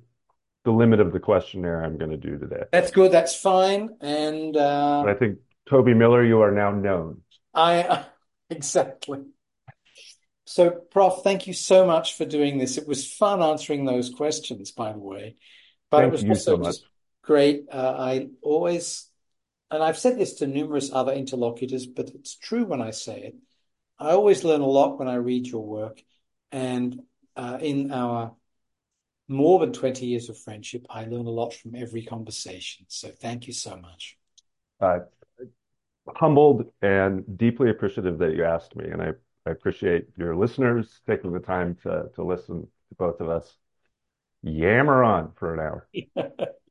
the limit of the questionnaire I'm going to do today. That's good. That's fine. And uh, I think Toby Miller, you are now known. I uh, exactly. So, Prof, thank you so much for doing this. It was fun answering those questions, by the way, but thank it was also so just great. Uh, I always, and I've said this to numerous other interlocutors, but it's true when I say it. I always learn a lot when I read your work, and uh, in our more than 20 years of friendship, I learn a lot from every conversation. So thank you so much. Uh, humbled and deeply appreciative that you asked me. And I, I appreciate your listeners taking the time to, to listen to both of us yammer on for an hour.